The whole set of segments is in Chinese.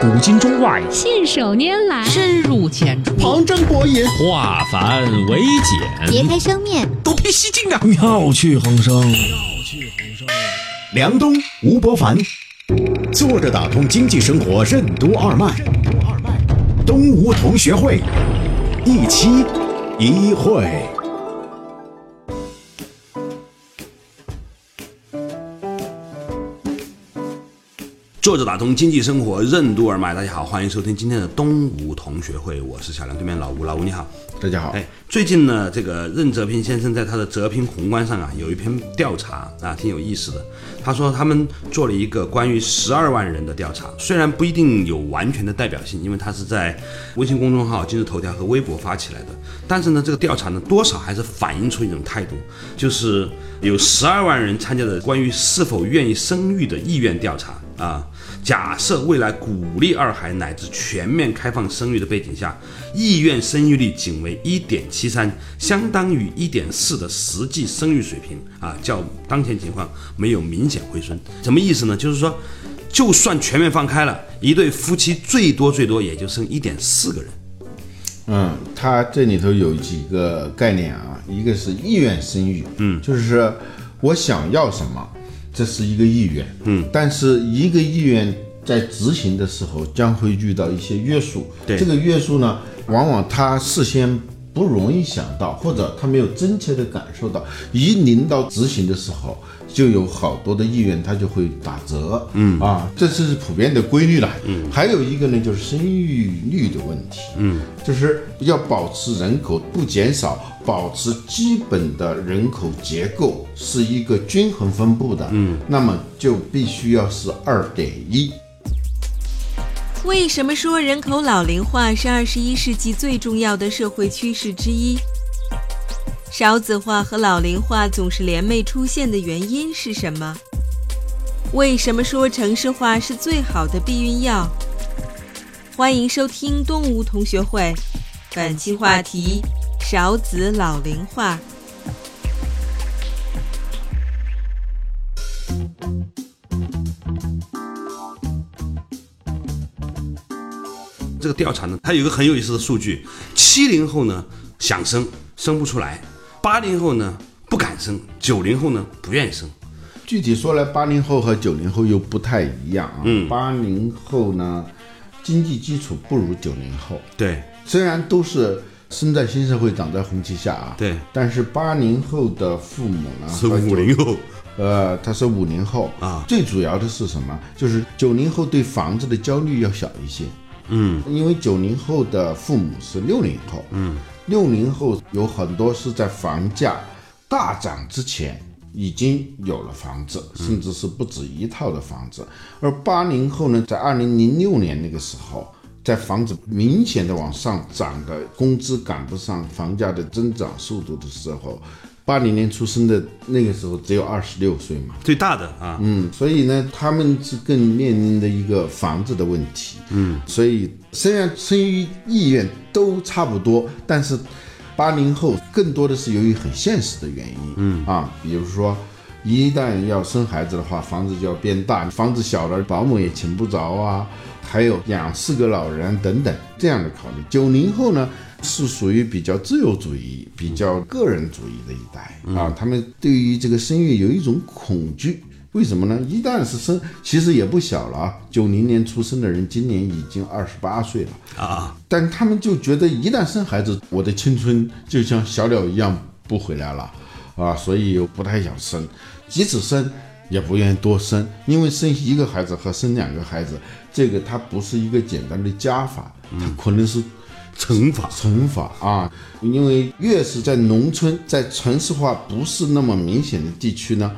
古今中外，信手拈来，深入浅出，旁征博引，化繁为简，别开生面，独辟蹊径啊！妙趣横生。妙趣横生梁冬、吴伯凡，坐着打通经济生活任督二脉任督二脉，东吴同学会，一期一会。坐着打通经济生活任督二脉，大家好，欢迎收听今天的东吴同学会，我是小梁，对面老吴，老吴你好。大家好，哎，最近呢，这个任泽平先生在他的《泽平宏观》上啊，有一篇调查啊，挺有意思的。他说他们做了一个关于十二万人的调查，虽然不一定有完全的代表性，因为他是在微信公众号、今日头条和微博发起来的，但是呢，这个调查呢，多少还是反映出一种态度，就是有十二万人参加的关于是否愿意生育的意愿调查啊。假设未来鼓励二孩乃至全面开放生育的背景下，意愿生育率仅为一点七三，相当于一点四的实际生育水平啊，较当前情况没有明显回升。什么意思呢？就是说，就算全面放开了，一对夫妻最多最多也就生一点四个人。嗯，它这里头有几个概念啊，一个是意愿生育，嗯，就是我想要什么。这是一个意愿，嗯，但是一个意愿在执行的时候将会遇到一些约束，对。这个约束呢，往往他事先不容易想到，或者他没有真切的感受到，一临到执行的时候，就有好多的意愿，他就会打折，嗯。啊，这是普遍的规律了，嗯，还有一个呢，就是生育率的问题，嗯，就是要保持人口不减少。保持基本的人口结构是一个均衡分布的，嗯，那么就必须要是二点一。为什么说人口老龄化是二十一世纪最重要的社会趋势之一？少子化和老龄化总是联袂出现的原因是什么？为什么说城市化是最好的避孕药？欢迎收听东吴同学会，本期话题。少子老龄化，这个调查呢，它有一个很有意思的数据：七零后呢想生生不出来，八零后呢不敢生，九零后呢不愿意生。具体说来，八零后和九零后又不太一样啊。嗯，八零后呢经济基础不如九零后。对，虽然都是。生在新社会，长在红旗下啊。对。但是八零后的父母呢？是五零后。呃，他是五零后啊。最主要的是什么？就是九零后对房子的焦虑要小一些。嗯。因为九零后的父母是六零后。嗯。六零后有很多是在房价大涨之前已经有了房子，甚至是不止一套的房子。而八零后呢，在二零零六年那个时候。在房子明显的往上涨的工资赶不上房价的增长速度的时候，八零年出生的那个时候只有二十六岁嘛，最大的啊，嗯，所以呢，他们是更面临的一个房子的问题，嗯，所以虽然生育意愿都差不多，但是八零后更多的是由于很现实的原因，嗯。啊，比如说一旦要生孩子的话，房子就要变大，房子小了，保姆也请不着啊。还有养四个老人等等这样的考虑。九零后呢是属于比较自由主义、比较个人主义的一代啊，他们对于这个生育有一种恐惧。为什么呢？一旦是生，其实也不小了啊。九零年出生的人今年已经二十八岁了啊，但他们就觉得一旦生孩子，我的青春就像小鸟一样不回来了啊，所以又不太想生，即使生。也不愿意多生，因为生一个孩子和生两个孩子，这个它不是一个简单的加法，它可能是乘法。乘法啊，因为越是在农村，在城市化不是那么明显的地区呢，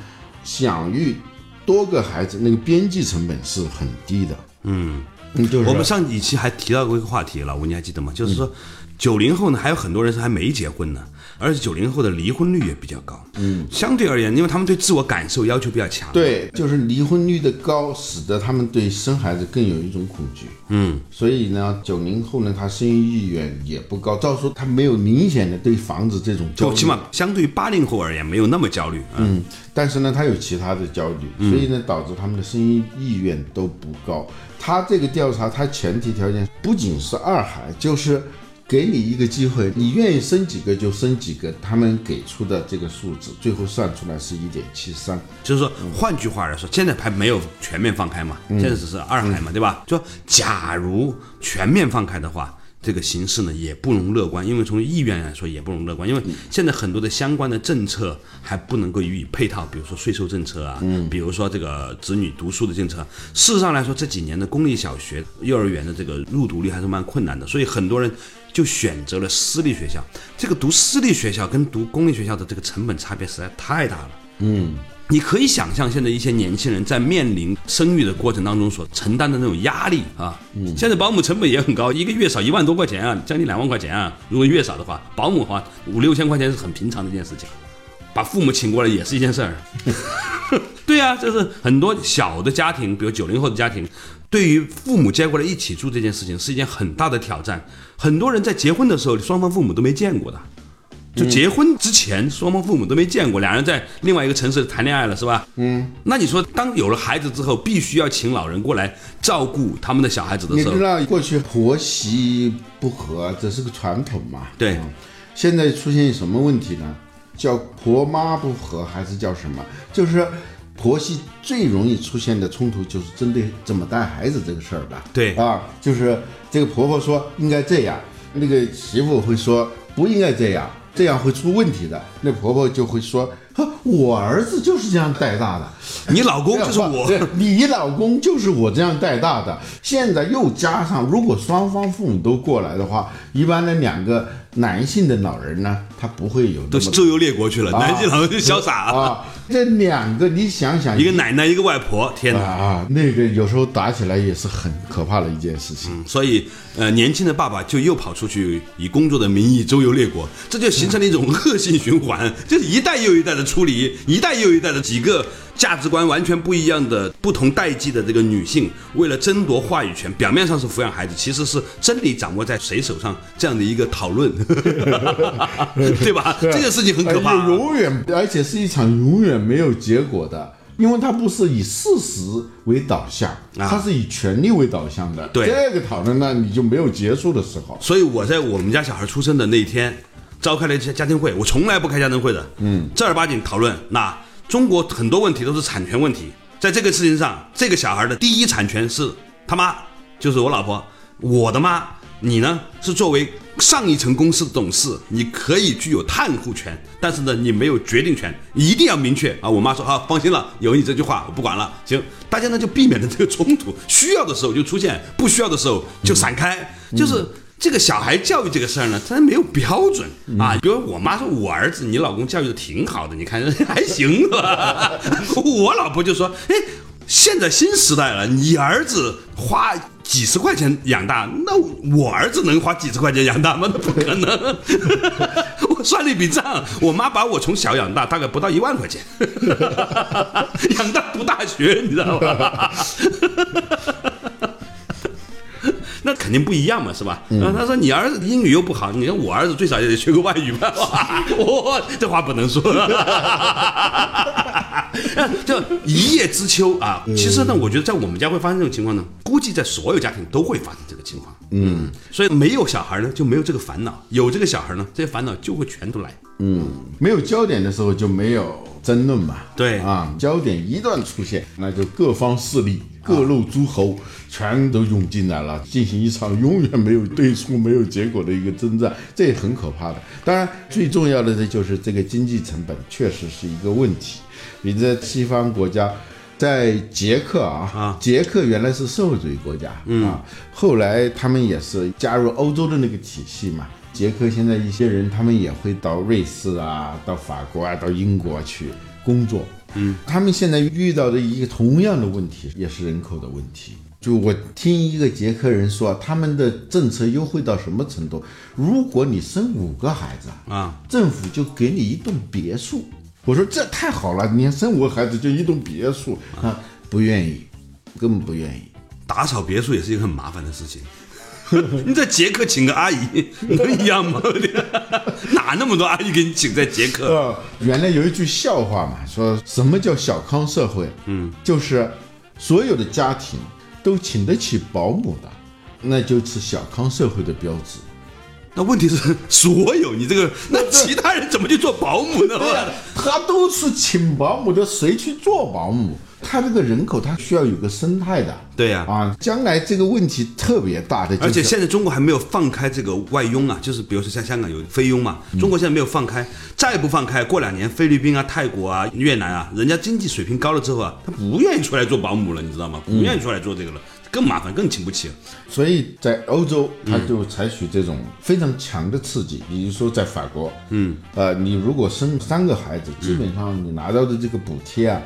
养育多个孩子那个边际成本是很低的。嗯，就是我们上几期还提到过一个话题了，吴你还记得吗？就是说九零后呢，还有很多人是还没结婚呢。而且九零后的离婚率也比较高。嗯，相对而言，因为他们对自我感受要求比较强。对，就是离婚率的高，使得他们对生孩子更有一种恐惧。嗯，所以呢，九零后呢，他生育意愿也不高，照说他没有明显的对房子这种焦虑，就起码相对于八零后而言，没有那么焦虑。啊。嗯，但是呢，他有其他的焦虑，所以呢，导致他们的生育意愿都不高。他这个调查，他前提条件不仅是二孩，就是给你一个机会，你愿意生几个就生几个。他们给出的这个数字，最后算出来是一点七三。就是说，换句话来说，现在还没有全面放开嘛，现在只是二孩嘛，对吧？就假如全面放开的话。这个形势呢也不容乐观，因为从意愿来说也不容乐观，因为现在很多的相关的政策还不能够予以配套，比如说税收政策啊，嗯，比如说这个子女读书的政策。事实上来说，这几年的公立小学、幼儿园的这个入读率还是蛮困难的，所以很多人就选择了私立学校。这个读私立学校跟读公立学校的这个成本差别实在太大了，嗯。你可以想象，现在一些年轻人在面临生育的过程当中所承担的那种压力啊。嗯，现在保姆成本也很高，一个月少一万多块钱啊，将近两万块钱啊。如果月少的话，保姆的话五六千块钱是很平常的一件事情，把父母请过来也是一件事儿。对啊，就是很多小的家庭，比如九零后的家庭，对于父母接过来一起住这件事情是一件很大的挑战。很多人在结婚的时候，双方父母都没见过的。就结婚之前，双方父母都没见过，两人在另外一个城市谈恋爱了，是吧？嗯。那你说，当有了孩子之后，必须要请老人过来照顾他们的小孩子的时候，你知道过去婆媳不和这是个传统嘛？对。现在出现什么问题呢？叫婆妈不和还是叫什么？就是婆媳最容易出现的冲突，就是针对怎么带孩子这个事儿吧？对。啊，就是这个婆婆说应该这样，那个媳妇会说不应该这样。这样会出问题的，那婆婆就会说：“呵，我儿子就是这样带大的，你老公就是 我，你老公就是我这样带大的。现在又加上，如果双方父母都过来的话，一般的两个男性的老人呢，他不会有周游列国去了，男性老人就潇洒啊。这两个你想想，一个奶奶一个外婆，天哪啊，那个有时候打起来也是很可怕的一件事情。所以，呃，年轻的爸爸就又跑出去以工作的名义周游列国，这就形成了一种恶性循环，就是一代又一代的出离，一代又一代的几个。价值观完全不一样的不同代际的这个女性，为了争夺话语权，表面上是抚养孩子，其实是真理掌握在谁手上这样的一个讨论，对吧？这个事情很可怕，永远，而且是一场永远没有结果的，因为它不是以事实为导向，它是以权力为导向的。对这个讨论呢，你就没有结束的时候。所以我在我们家小孩出生的那一天，召开了一些家庭会，我从来不开家庭会的，嗯，正儿八经讨论那。中国很多问题都是产权问题，在这个事情上，这个小孩的第一产权是他妈，就是我老婆，我的妈。你呢是作为上一层公司的董事，你可以具有探护权，但是呢，你没有决定权，一定要明确啊。我妈说啊，放心了，有你这句话，我不管了。行，大家呢就避免了这个冲突，需要的时候就出现，不需要的时候就闪开，就是。这个小孩教育这个事儿呢，它没有标准啊。比如我妈说，我儿子你老公教育的挺好的，你看 还行？我老婆就说，哎，现在新时代了，你儿子花几十块钱养大，那我儿子能花几十块钱养大吗？那不可能。我算了一笔账，我妈把我从小养大，大概不到一万块钱，养大读大学，你知道吧？那肯定不一样嘛，是吧？嗯，他说你儿子英语又不好，你看我儿子最少也得学个外语吧？哇，这话不能说。就一叶知秋啊！其实呢，我觉得在我们家会发生这种情况呢，估计在所有家庭都会发生这个情况。嗯，所以没有小孩呢，就没有这个烦恼；有这个小孩呢，这些烦恼就会全都来。嗯，没有焦点的时候就没有争论嘛。对啊，焦点一旦出现，那就各方势力。各路诸侯全都涌进来了，进行一场永远没有对错、没有结果的一个征战，这也很可怕的。当然，最重要的这就是这个经济成本确实是一个问题。你在西方国家，在捷克啊，捷克原来是社会主义国家啊，后来他们也是加入欧洲的那个体系嘛。捷克现在一些人他们也会到瑞士啊、到法国啊、到英国去工作。嗯，他们现在遇到的一个同样的问题，也是人口的问题。就我听一个捷克人说，他们的政策优惠到什么程度？如果你生五个孩子啊，政府就给你一栋别墅。我说这太好了，你生五个孩子就一栋别墅啊，不愿意，根本不愿意。打扫别墅也是一个很麻烦的事情。你在捷克请个阿姨能一样吗？哪那么多阿姨给你请在捷克？呃，原来有一句笑话嘛，说什么叫小康社会？嗯，就是所有的家庭都请得起保姆的，那就是小康社会的标志。那问题是，所有你这个，那其他人怎么去做保姆呢？他都是请保姆的，谁去做保姆？他这个人口，他需要有个生态的。对呀，啊，将来这个问题特别大的。而且现在中国还没有放开这个外佣啊，就是比如说像香港有菲佣嘛，中国现在没有放开，再不放开，过两年菲律宾啊、泰国啊、越南啊，人家经济水平高了之后啊，他不愿意出来做保姆了，你知道吗？不愿意出来做这个了，更麻烦，更请不起。所以在欧洲，他就采取这种非常强的刺激，比如说在法国，嗯，呃，你如果生三个孩子，基本上你拿到的这个补贴啊。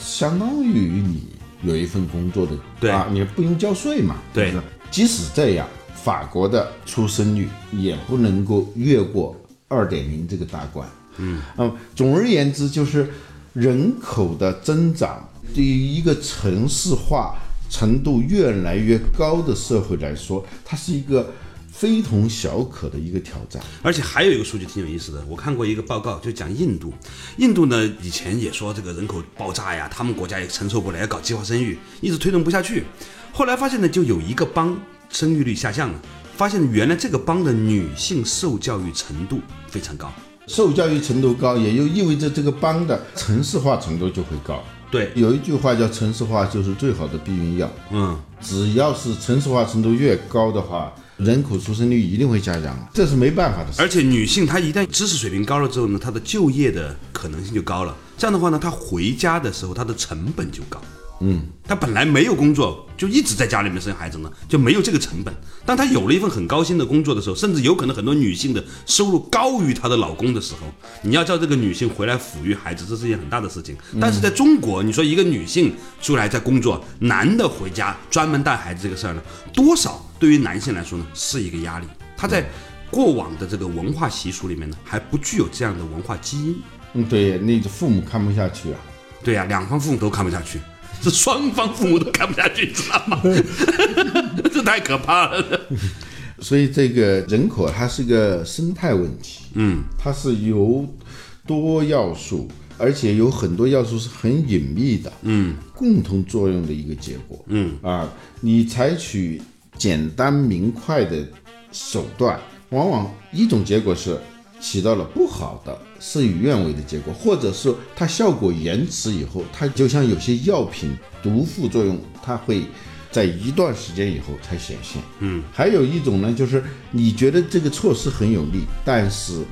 相当于你有一份工作的，对啊，你不用交税嘛。对，即使这样，法国的出生率也不能够越过二点零这个大关。嗯，嗯，总而言之，就是人口的增长对于一个城市化程度越来越高的社会来说，它是一个。非同小可的一个挑战，而且还有一个数据挺有意思的，我看过一个报告，就讲印度。印度呢，以前也说这个人口爆炸呀，他们国家也承受不了，要搞计划生育，一直推动不下去。后来发现呢，就有一个邦生育率下降了，发现原来这个邦的女性受教育程度非常高，受教育程度高，也就意味着这个邦的城市化程度就会高。对，有一句话叫“城市化就是最好的避孕药”。嗯，只要是城市化程度越高的话。人口出生率一定会下降，这是没办法的事。而且女性她一旦知识水平高了之后呢，她的就业的可能性就高了。这样的话呢，她回家的时候她的成本就高。嗯，她本来没有工作，就一直在家里面生孩子呢，就没有这个成本。当她有了一份很高薪的工作的时候，甚至有可能很多女性的收入高于她的老公的时候，你要叫这个女性回来抚育孩子，这是一件很大的事情。但是在中国，你说一个女性出来在工作，男的回家专门带孩子这个事儿呢，多少？对于男性来说呢，是一个压力。他在过往的这个文化习俗里面呢，还不具有这样的文化基因。嗯，对，那个父母看不下去啊。对呀，两方父母都看不下去，是双方父母都看不下去，知道吗？这太可怕了。所以这个人口它是个生态问题。嗯，它是由多要素，而且有很多要素是很隐秘的。嗯，共同作用的一个结果。嗯啊，你采取。简单明快的手段，往往一种结果是起到了不好的事与愿违的结果，或者是它效果延迟以后，它就像有些药品毒副作用，它会在一段时间以后才显现。嗯，还有一种呢，就是你觉得这个措施很有利，但是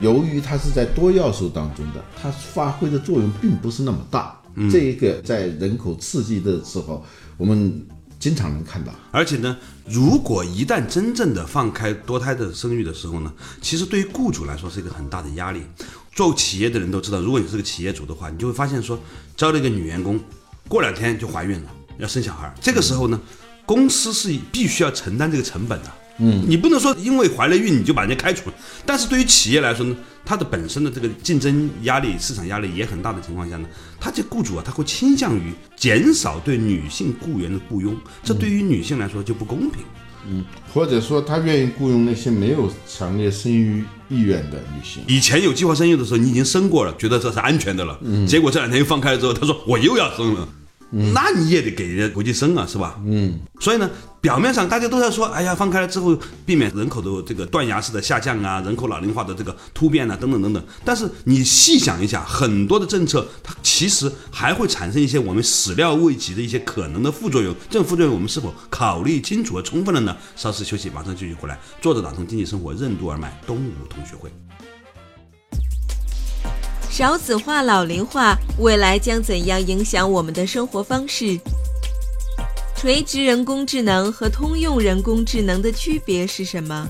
由于它是在多要素当中的，它发挥的作用并不是那么大。这一个在人口刺激的时候，我们。经常能看到，而且呢，如果一旦真正的放开多胎的生育的时候呢，其实对于雇主来说是一个很大的压力。做企业的人都知道，如果你是个企业主的话，你就会发现说，招了一个女员工，过两天就怀孕了，要生小孩，这个时候呢，公司是必须要承担这个成本的。嗯，你不能说因为怀了孕你就把人家开除了。但是对于企业来说呢，它的本身的这个竞争压力、市场压力也很大的情况下呢，他这雇主啊，他会倾向于减少对女性雇员的雇佣，这对于女性来说就不公平。嗯，或者说他愿意雇佣那些没有强烈生育意愿的女性。以前有计划生育的时候，你已经生过了，觉得这是安全的了。嗯，结果这两天又放开了之后，他说我又要生了。那你也得给人家国际生啊，是吧？嗯，所以呢，表面上大家都在说，哎呀，放开了之后，避免人口的这个断崖式的下降啊，人口老龄化的这个突变啊，等等等等。但是你细想一下，很多的政策，它其实还会产生一些我们始料未及的一些可能的副作用。这种副作用我们是否考虑清楚和充分了呢？稍事休息，马上继续回来。坐着打通经济生活任督二脉，东吴同学会。少子化、老龄化未来将怎样影响我们的生活方式？垂直人工智能和通用人工智能的区别是什么？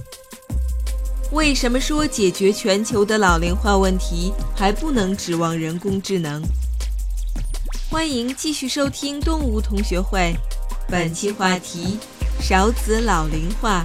为什么说解决全球的老龄化问题还不能指望人工智能？欢迎继续收听动物同学会，本期话题：少子老龄化。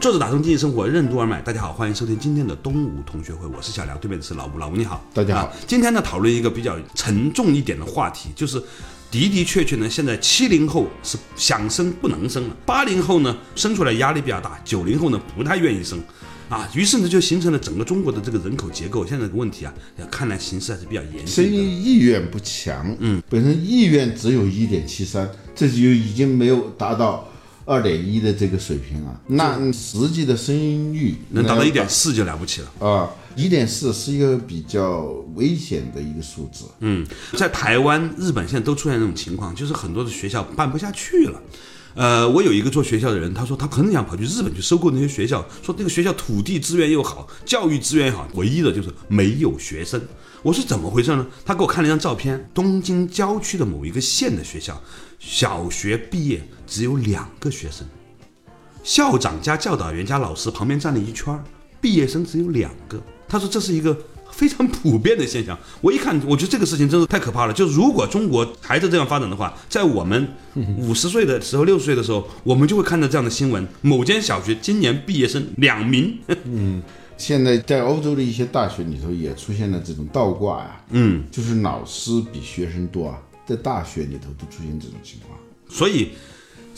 作者打通经济生活任督二脉，大家好，欢迎收听今天的东吴同学会，我是小梁，对面的是老吴，老吴你好，大家好啊今天呢，讨论一个比较沉重一点的话题，就是的的确确呢，现在七零后是想生不能生了，八零后呢生出来压力比较大，九零后呢不太愿意生。啊，于是呢，就形成了整个中国的这个人口结构。现在这个问题啊，看来形势还是比较严生峻生。育意愿不强，嗯，本身意愿只有一点七三，这就已经没有达到二点一的这个水平啊。那实际的生育能达到一点四就了不起了。啊，一点四是一个比较危险的一个数字。嗯，在台湾、日本现在都出现这种情况，就是很多的学校办不下去了。呃，我有一个做学校的人，他说他很想跑去日本去收购那些学校，说那个学校土地资源又好，教育资源也好，唯一的就是没有学生。我说怎么回事呢？他给我看了一张照片，东京郊区的某一个县的学校，小学毕业只有两个学生，校长加教导员加老师旁边站了一圈儿，毕业生只有两个。他说这是一个非常普遍的现象。我一看，我觉得这个事情真是太可怕了。就如果中国还是这样发展的话，在我们五十岁的时候、六十岁的时候，我们就会看到这样的新闻：某间小学今年毕业生两名。嗯现在在欧洲的一些大学里头也出现了这种倒挂呀、嗯，就是老师比学生多啊，在大学里头都出现这种情况。所以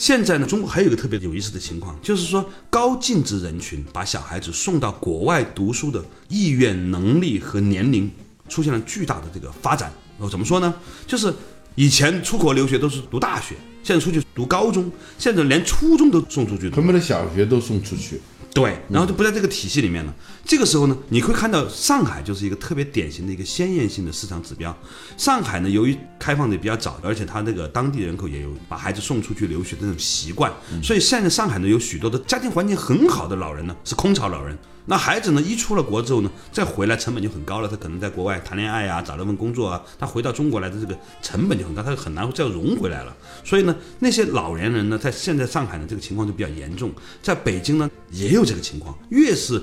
现在呢，中国还有一个特别有意思的情况，就是说高净值人群把小孩子送到国外读书的意愿、能力和年龄出现了巨大的这个发展。哦，怎么说呢？就是以前出国留学都是读大学，现在出去读高中，现在连初中都送出去读他。们的小学都送出去，对，然后就不在这个体系里面了。这个时候呢，你会看到上海就是一个特别典型的一个鲜艳性的市场指标。上海呢，由于开放的比较早，而且它那个当地人口也有把孩子送出去留学的这种习惯，所以现在上海呢有许多的家庭环境很好的老人呢是空巢老人。那孩子呢，一出了国之后呢，再回来成本就很高了。他可能在国外谈恋爱啊，找了份工作啊，他回到中国来的这个成本就很高，他很难再融回来了。所以呢，那些老年人呢，在现在上海呢，这个情况就比较严重。在北京呢，也有这个情况，越是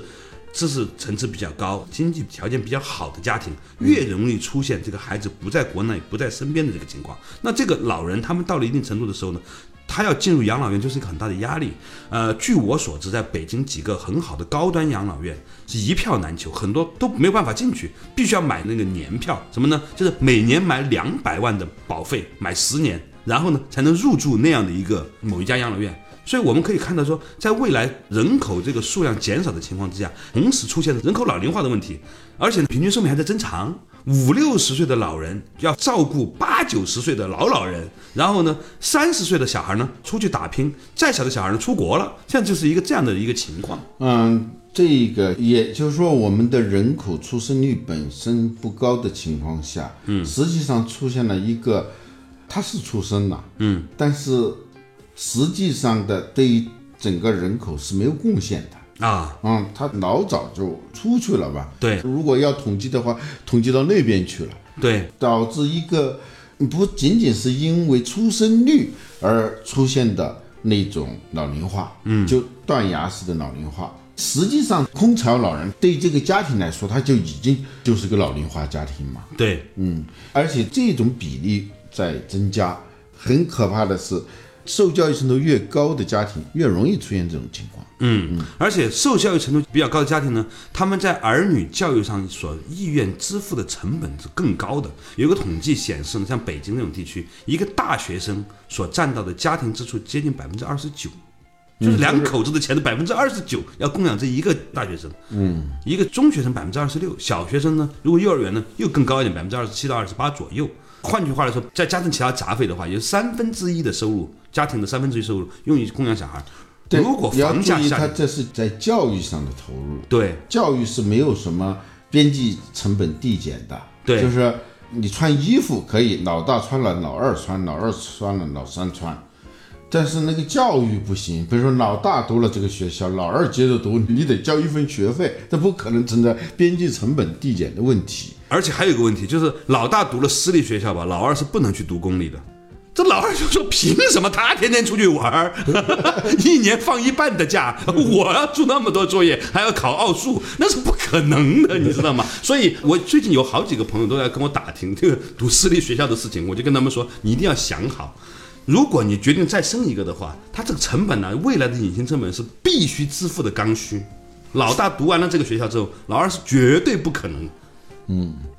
知识层次比较高、经济条件比较好的家庭，越容易出现这个孩子不在国内、不在身边的这个情况。那这个老人他们到了一定程度的时候呢，他要进入养老院就是一个很大的压力。呃，据我所知，在北京几个很好的高端养老院是一票难求，很多都没有办法进去，必须要买那个年票。什么呢？就是每年买两百万的保费，买十年，然后呢才能入住那样的一个某一家养老院。所以我们可以看到说，在未来人口这个数量减少的情况之下，同时出现了人口老龄化的问题，而且呢平均寿命还在增长。五六十岁的老人要照顾八九十岁的老老人，然后呢，三十岁的小孩呢出去打拼，再小的小孩呢出国了，现在就是一个这样的一个情况。嗯，这个也就是说，我们的人口出生率本身不高的情况下，嗯，实际上出现了一个，他是出生了，嗯，但是实际上的对于整个人口是没有贡献的。啊，嗯，他老早就出去了吧？对如果要统计的话，统计到那边去了，对，导致一个不仅仅是因为出生率而出现的那种老龄化，嗯，就断崖式的老龄化。实际上，空巢老人对这个家庭来说，他就已经就是个老龄化家庭嘛。对，嗯，而且这种比例在增加。很可怕的是，受教育程度越高的家庭，越容易出现这种情况。嗯，而且受教育程度比较高的家庭呢，他们在儿女教育上所意愿支付的成本是更高的。有个统计显示呢，像北京这种地区，一个大学生所占到的家庭支出接近百分之二十九，就是两口子的钱的百分之二十九要供养这一个大学生。嗯，一个中学生百分之二十六，小学生呢，如果幼儿园呢又更高一点，百分之二十七到二十八左右。换句话来说，再加上其他杂费的话，有三分之一的收入，家庭的三分之一收入用于供养小孩。对如果你要房价注意，他这是在教育上的投入。对教育是没有什么边际成本递减的，对就是你穿衣服可以，老大穿了，老二穿，老二穿了，老三穿，但是那个教育不行。比如说老大读了这个学校，老二接着读，你得交一份学费，这不可能存在边际成本递减的问题。而且还有一个问题，就是老大读了私立学校吧，老二是不能去读公立的。这老二就说：“凭什么他天天出去玩儿，一年放一半的假，我要做那么多作业，还要考奥数，那是不可能的，你知道吗？”所以，我最近有好几个朋友都在跟我打听这个读私立学校的事情，我就跟他们说：“你一定要想好，如果你决定再生一个的话，他这个成本呢，未来的隐形成本是必须支付的刚需。老大读完了这个学校之后，老二是绝对不可能。”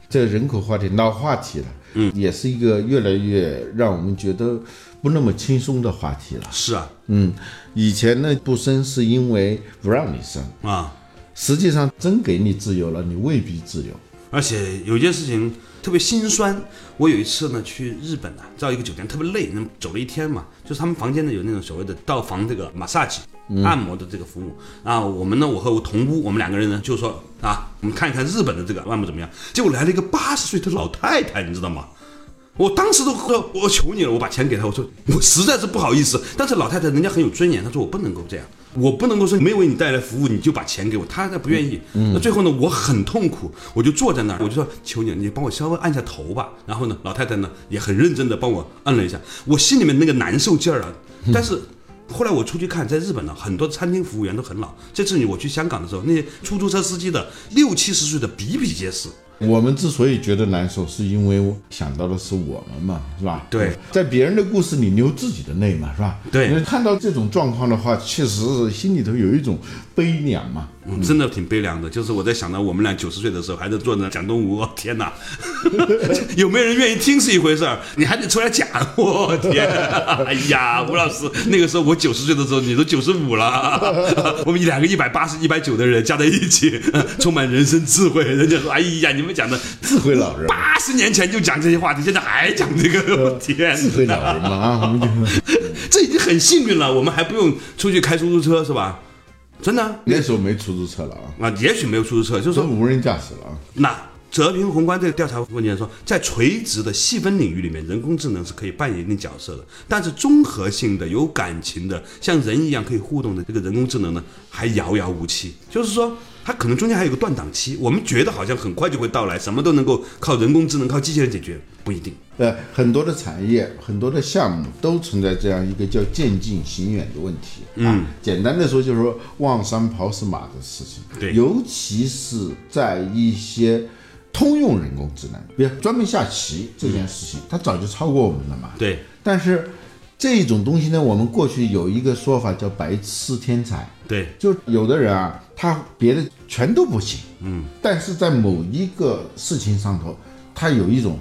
这人口话题老话题了，嗯，也是一个越来越让我们觉得不那么轻松的话题了。是啊，嗯，以前呢不生是因为不让你生，啊。实际上真给你自由了，你未必自由。而且有一件事情特别心酸。我有一次呢去日本呢，到一个酒店特别累，那么走了一天嘛，就是他们房间呢有那种所谓的到房这个 massage 按摩的这个服务啊。我们呢，我和我同屋，我们两个人呢就说啊，我们看一看日本的这个按摩怎么样。结果来了一个八十岁的老太太，你知道吗？我当时都说，我求你了，我把钱给她，我说我实在是不好意思，但是老太太人家很有尊严，她说我不能够这样，我不能够说没为你带来服务你就把钱给我，她那不愿意。那最后呢，我很痛苦，我就坐在那儿，我就说求你了，你帮我稍微按下头吧。然后呢，老太太呢也很认真的帮我按了一下，我心里面那个难受劲儿啊，但是。后来我出去看，在日本呢，很多餐厅服务员都很老。这次我去香港的时候，那些出租车司机的六七十岁的比比皆是。我们之所以觉得难受，是因为想到的是我们嘛，是吧？对，在别人的故事里流自己的泪嘛，是吧？对，看到这种状况的话，确实是心里头有一种悲凉嘛。嗯，真的挺悲凉的。就是我在想到我们俩九十岁的时候，还在坐那讲东吴，天哪，有没有人愿意听是一回事儿，你还得出来讲，我天，哎呀，吴老师，那个时候我九十岁的时候，你都九十五了，我们两个一百八十、一百九的人加在一起，充满人生智慧。人家说，哎呀，你们讲的智慧老人，八十年前就讲这些话题，现在还讲这个，天，智慧老人嘛 这已经很幸运了，我们还不用出去开出租车，是吧？真的，那时候没出租车了啊，啊，也许没有出租车，就是说无人驾驶了啊。那泽平宏观这个调查问卷说，在垂直的细分领域里面，人工智能是可以扮演一定角色的，但是综合性的、有感情的、像人一样可以互动的这个人工智能呢，还遥遥无期。就是说，它可能中间还有个断档期。我们觉得好像很快就会到来，什么都能够靠人工智能、靠机器人解决，不一定。呃，很多的产业、很多的项目都存在这样一个叫渐进行远的问题。嗯，简单的说就是说望山跑死马的事情。对尤其是在一些通用人工智能，比如专门下棋这件事情，它早就超过我们了嘛。对但是这种东西呢，我们过去有一个说法叫白痴天才。对，就有的人啊，他别的全都不行，嗯，但是在某一个事情上头，他有一种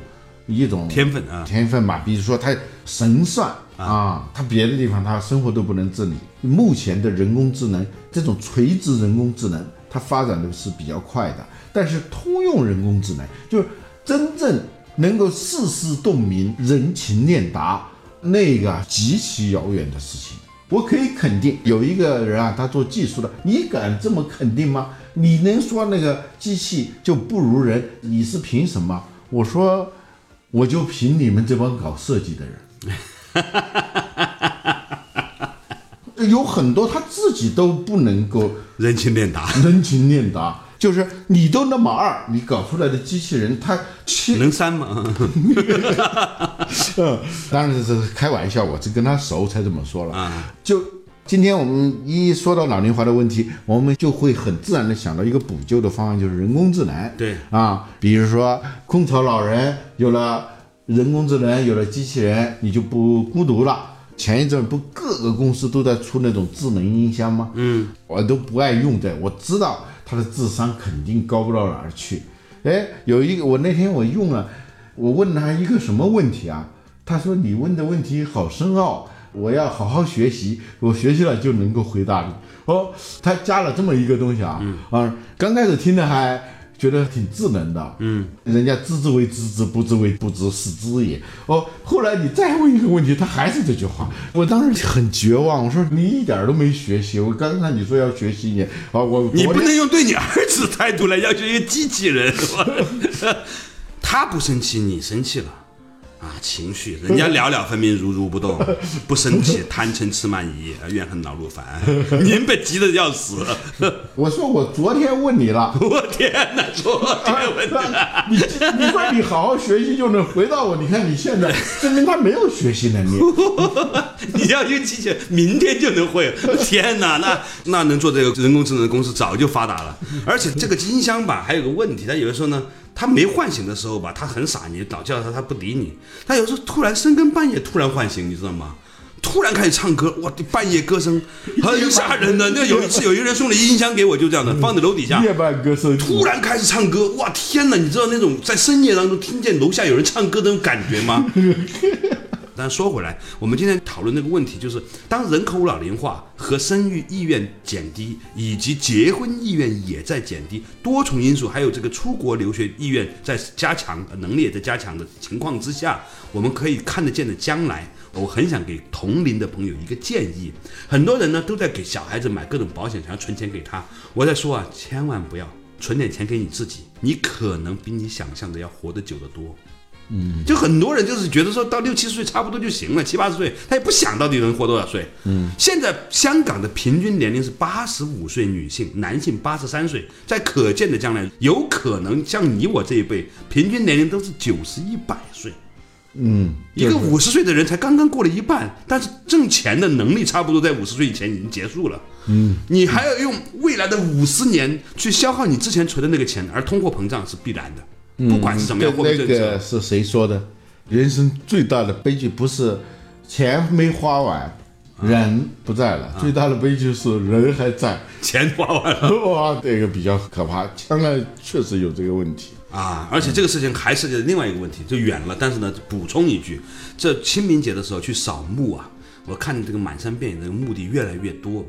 一种天分啊。天分嘛，比如说他神算啊，他别的地方他生活都不能自理。目前的人工智能这种垂直人工智能，它发展的是比较快的，但是通用人工智能就是真正能够事事洞明、人情练达，那个极其遥远的事情。我可以肯定，有一个人啊，他做技术的，你敢这么肯定吗？你能说那个机器就不如人？你是凭什么？我说，我就凭你们这帮搞设计的人。有很多他自己都不能够人情练达，人情练达，就是你都那么二，你搞出来的机器人，它七能三吗？嗯，当然这是开玩笑，我是跟他熟才这么说了。啊，就今天我们一说到老龄化的问题，我们就会很自然的想到一个补救的方案，就是人工智能。对啊，比如说空巢老人有了人工智能，有了机器人，你就不孤独了。前一阵不各个公司都在出那种智能音箱吗？嗯，我都不爱用的，我知道它的智商肯定高不到哪儿去。哎，有一个我那天我用了，我问他一个什么问题啊？他说你问的问题好深奥，我要好好学习，我学习了就能够回答你。哦，他加了这么一个东西啊，啊，刚开始听的还觉得挺智能的，嗯，人家知之为知之，不知为不知，是知也。哦，后来你再问一个问题，他还是这句话，我当时很绝望，我说你一点都没学习，我刚才你说要学习你，啊，我你不能用对你儿子的态度来要求一个机器人，他不生气，你生气了。啊，情绪，人家了了分明，如如不动，不生气，贪嗔痴慢疑，怨恨恼怒烦，您被急得要死。我说我昨天问你了，我天哪，昨天问的，你你说你好好学习就能回答我，你看你现在证明他没有学习能力。你要用机器，明天就能会。天哪，那那能做这个人工智能的公司早就发达了。而且这个金香吧，还有个问题，它有的时候呢，它没唤醒的时候吧，他很傻，你老叫他他不理你。他有时候突然深更半夜突然唤醒，你知道吗？突然开始唱歌，哇，半夜歌声很吓人的。那有一次有一个人送了音箱给我，就这样的，放在楼底下，夜半歌声，突然开始唱歌，哇，天哪！你知道那种在深夜当中听见楼下有人唱歌的那种感觉吗？但说回来，我们今天讨论那个问题，就是当人口老龄化和生育意愿减低，以及结婚意愿也在减低，多重因素，还有这个出国留学意愿在加强，能力也在加强的情况之下，我们可以看得见的将来，我很想给同龄的朋友一个建议。很多人呢都在给小孩子买各种保险，想要存钱给他。我在说啊，千万不要存点钱给你自己，你可能比你想象的要活得久得多。嗯，就很多人就是觉得说到六七十岁差不多就行了，七八十岁他也不想到底能活多少岁。嗯，现在香港的平均年龄是八十五岁，女性、男性八十三岁，在可见的将来，有可能像你我这一辈，平均年龄都是九十一百岁。嗯，一个五十岁的人才刚刚过了一半，但是挣钱的能力差不多在五十岁以前已经结束了。嗯，你还要用未来的五十年去消耗你之前存的那个钱，而通货膨胀是必然的。不管是什么样货币那政策个，是谁说的？人生最大的悲剧不是钱没花完，人不在了，最大的悲剧是人还在。钱花完了 哇，这个比较可怕，将来确实有这个问题。啊！而且这个事情还涉及到另外一个问题，就远了。但是呢，补充一句，这清明节的时候去扫墓啊，我看这个满山遍野的墓地越来越多，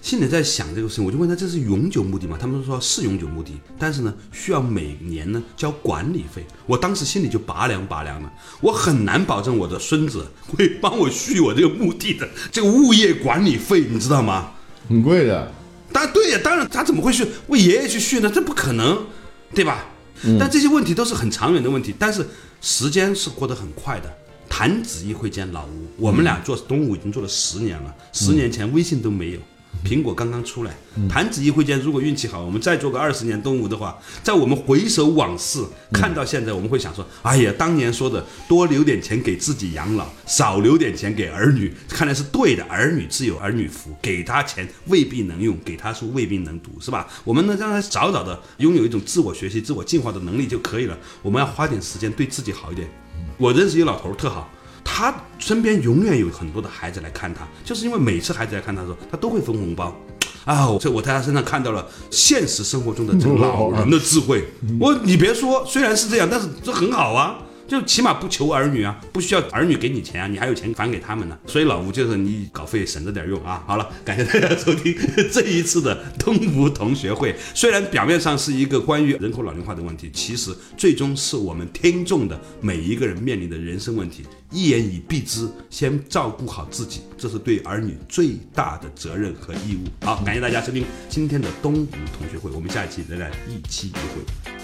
心里在想这个事情，我就问他这是永久墓地吗？他们说是永久墓地，但是呢，需要每年呢交管理费。我当时心里就拔凉拔凉的，我很难保证我的孙子会帮我续我这个墓地的这个物业管理费，你知道吗？很贵的，当然对呀，当然他怎么会去为爷爷去续呢？这不可能，对吧？但这些问题都是很长远的问题，但是时间是过得很快的。弹指一挥间，老吴，我们俩做东吴已经做了十年了，十年前微信都没有。苹果刚刚出来，弹指一挥间，如果运气好，我们再做个二十年东吴的话，在我们回首往事，看到现在，我们会想说：哎呀，当年说的多留点钱给自己养老，少留点钱给儿女，看来是对的。儿女自有儿女福，给他钱未必能用，给他书未必能读，是吧？我们呢，让他早早的拥有一种自我学习、自我进化的能力就可以了。我们要花点时间对自己好一点。我认识一个老头儿特好，他身边永远有很多的孩子来看他，就是因为每次孩子来看他的时候，他都会分红包。啊，这我在他身上看到了现实生活中的这个老人的智慧。我你别说，虽然是这样，但是这很好啊。就起码不求儿女啊，不需要儿女给你钱啊，你还有钱返给他们呢。所以老吴就是你稿费省着点用啊。好了，感谢大家收听这一次的东吴同学会。虽然表面上是一个关于人口老龄化的问题，其实最终是我们听众的每一个人面临的人生问题。一言以蔽之，先照顾好自己，这是对儿女最大的责任和义务。好，感谢大家收听今天的东吴同学会，我们下一期仍然一期一会。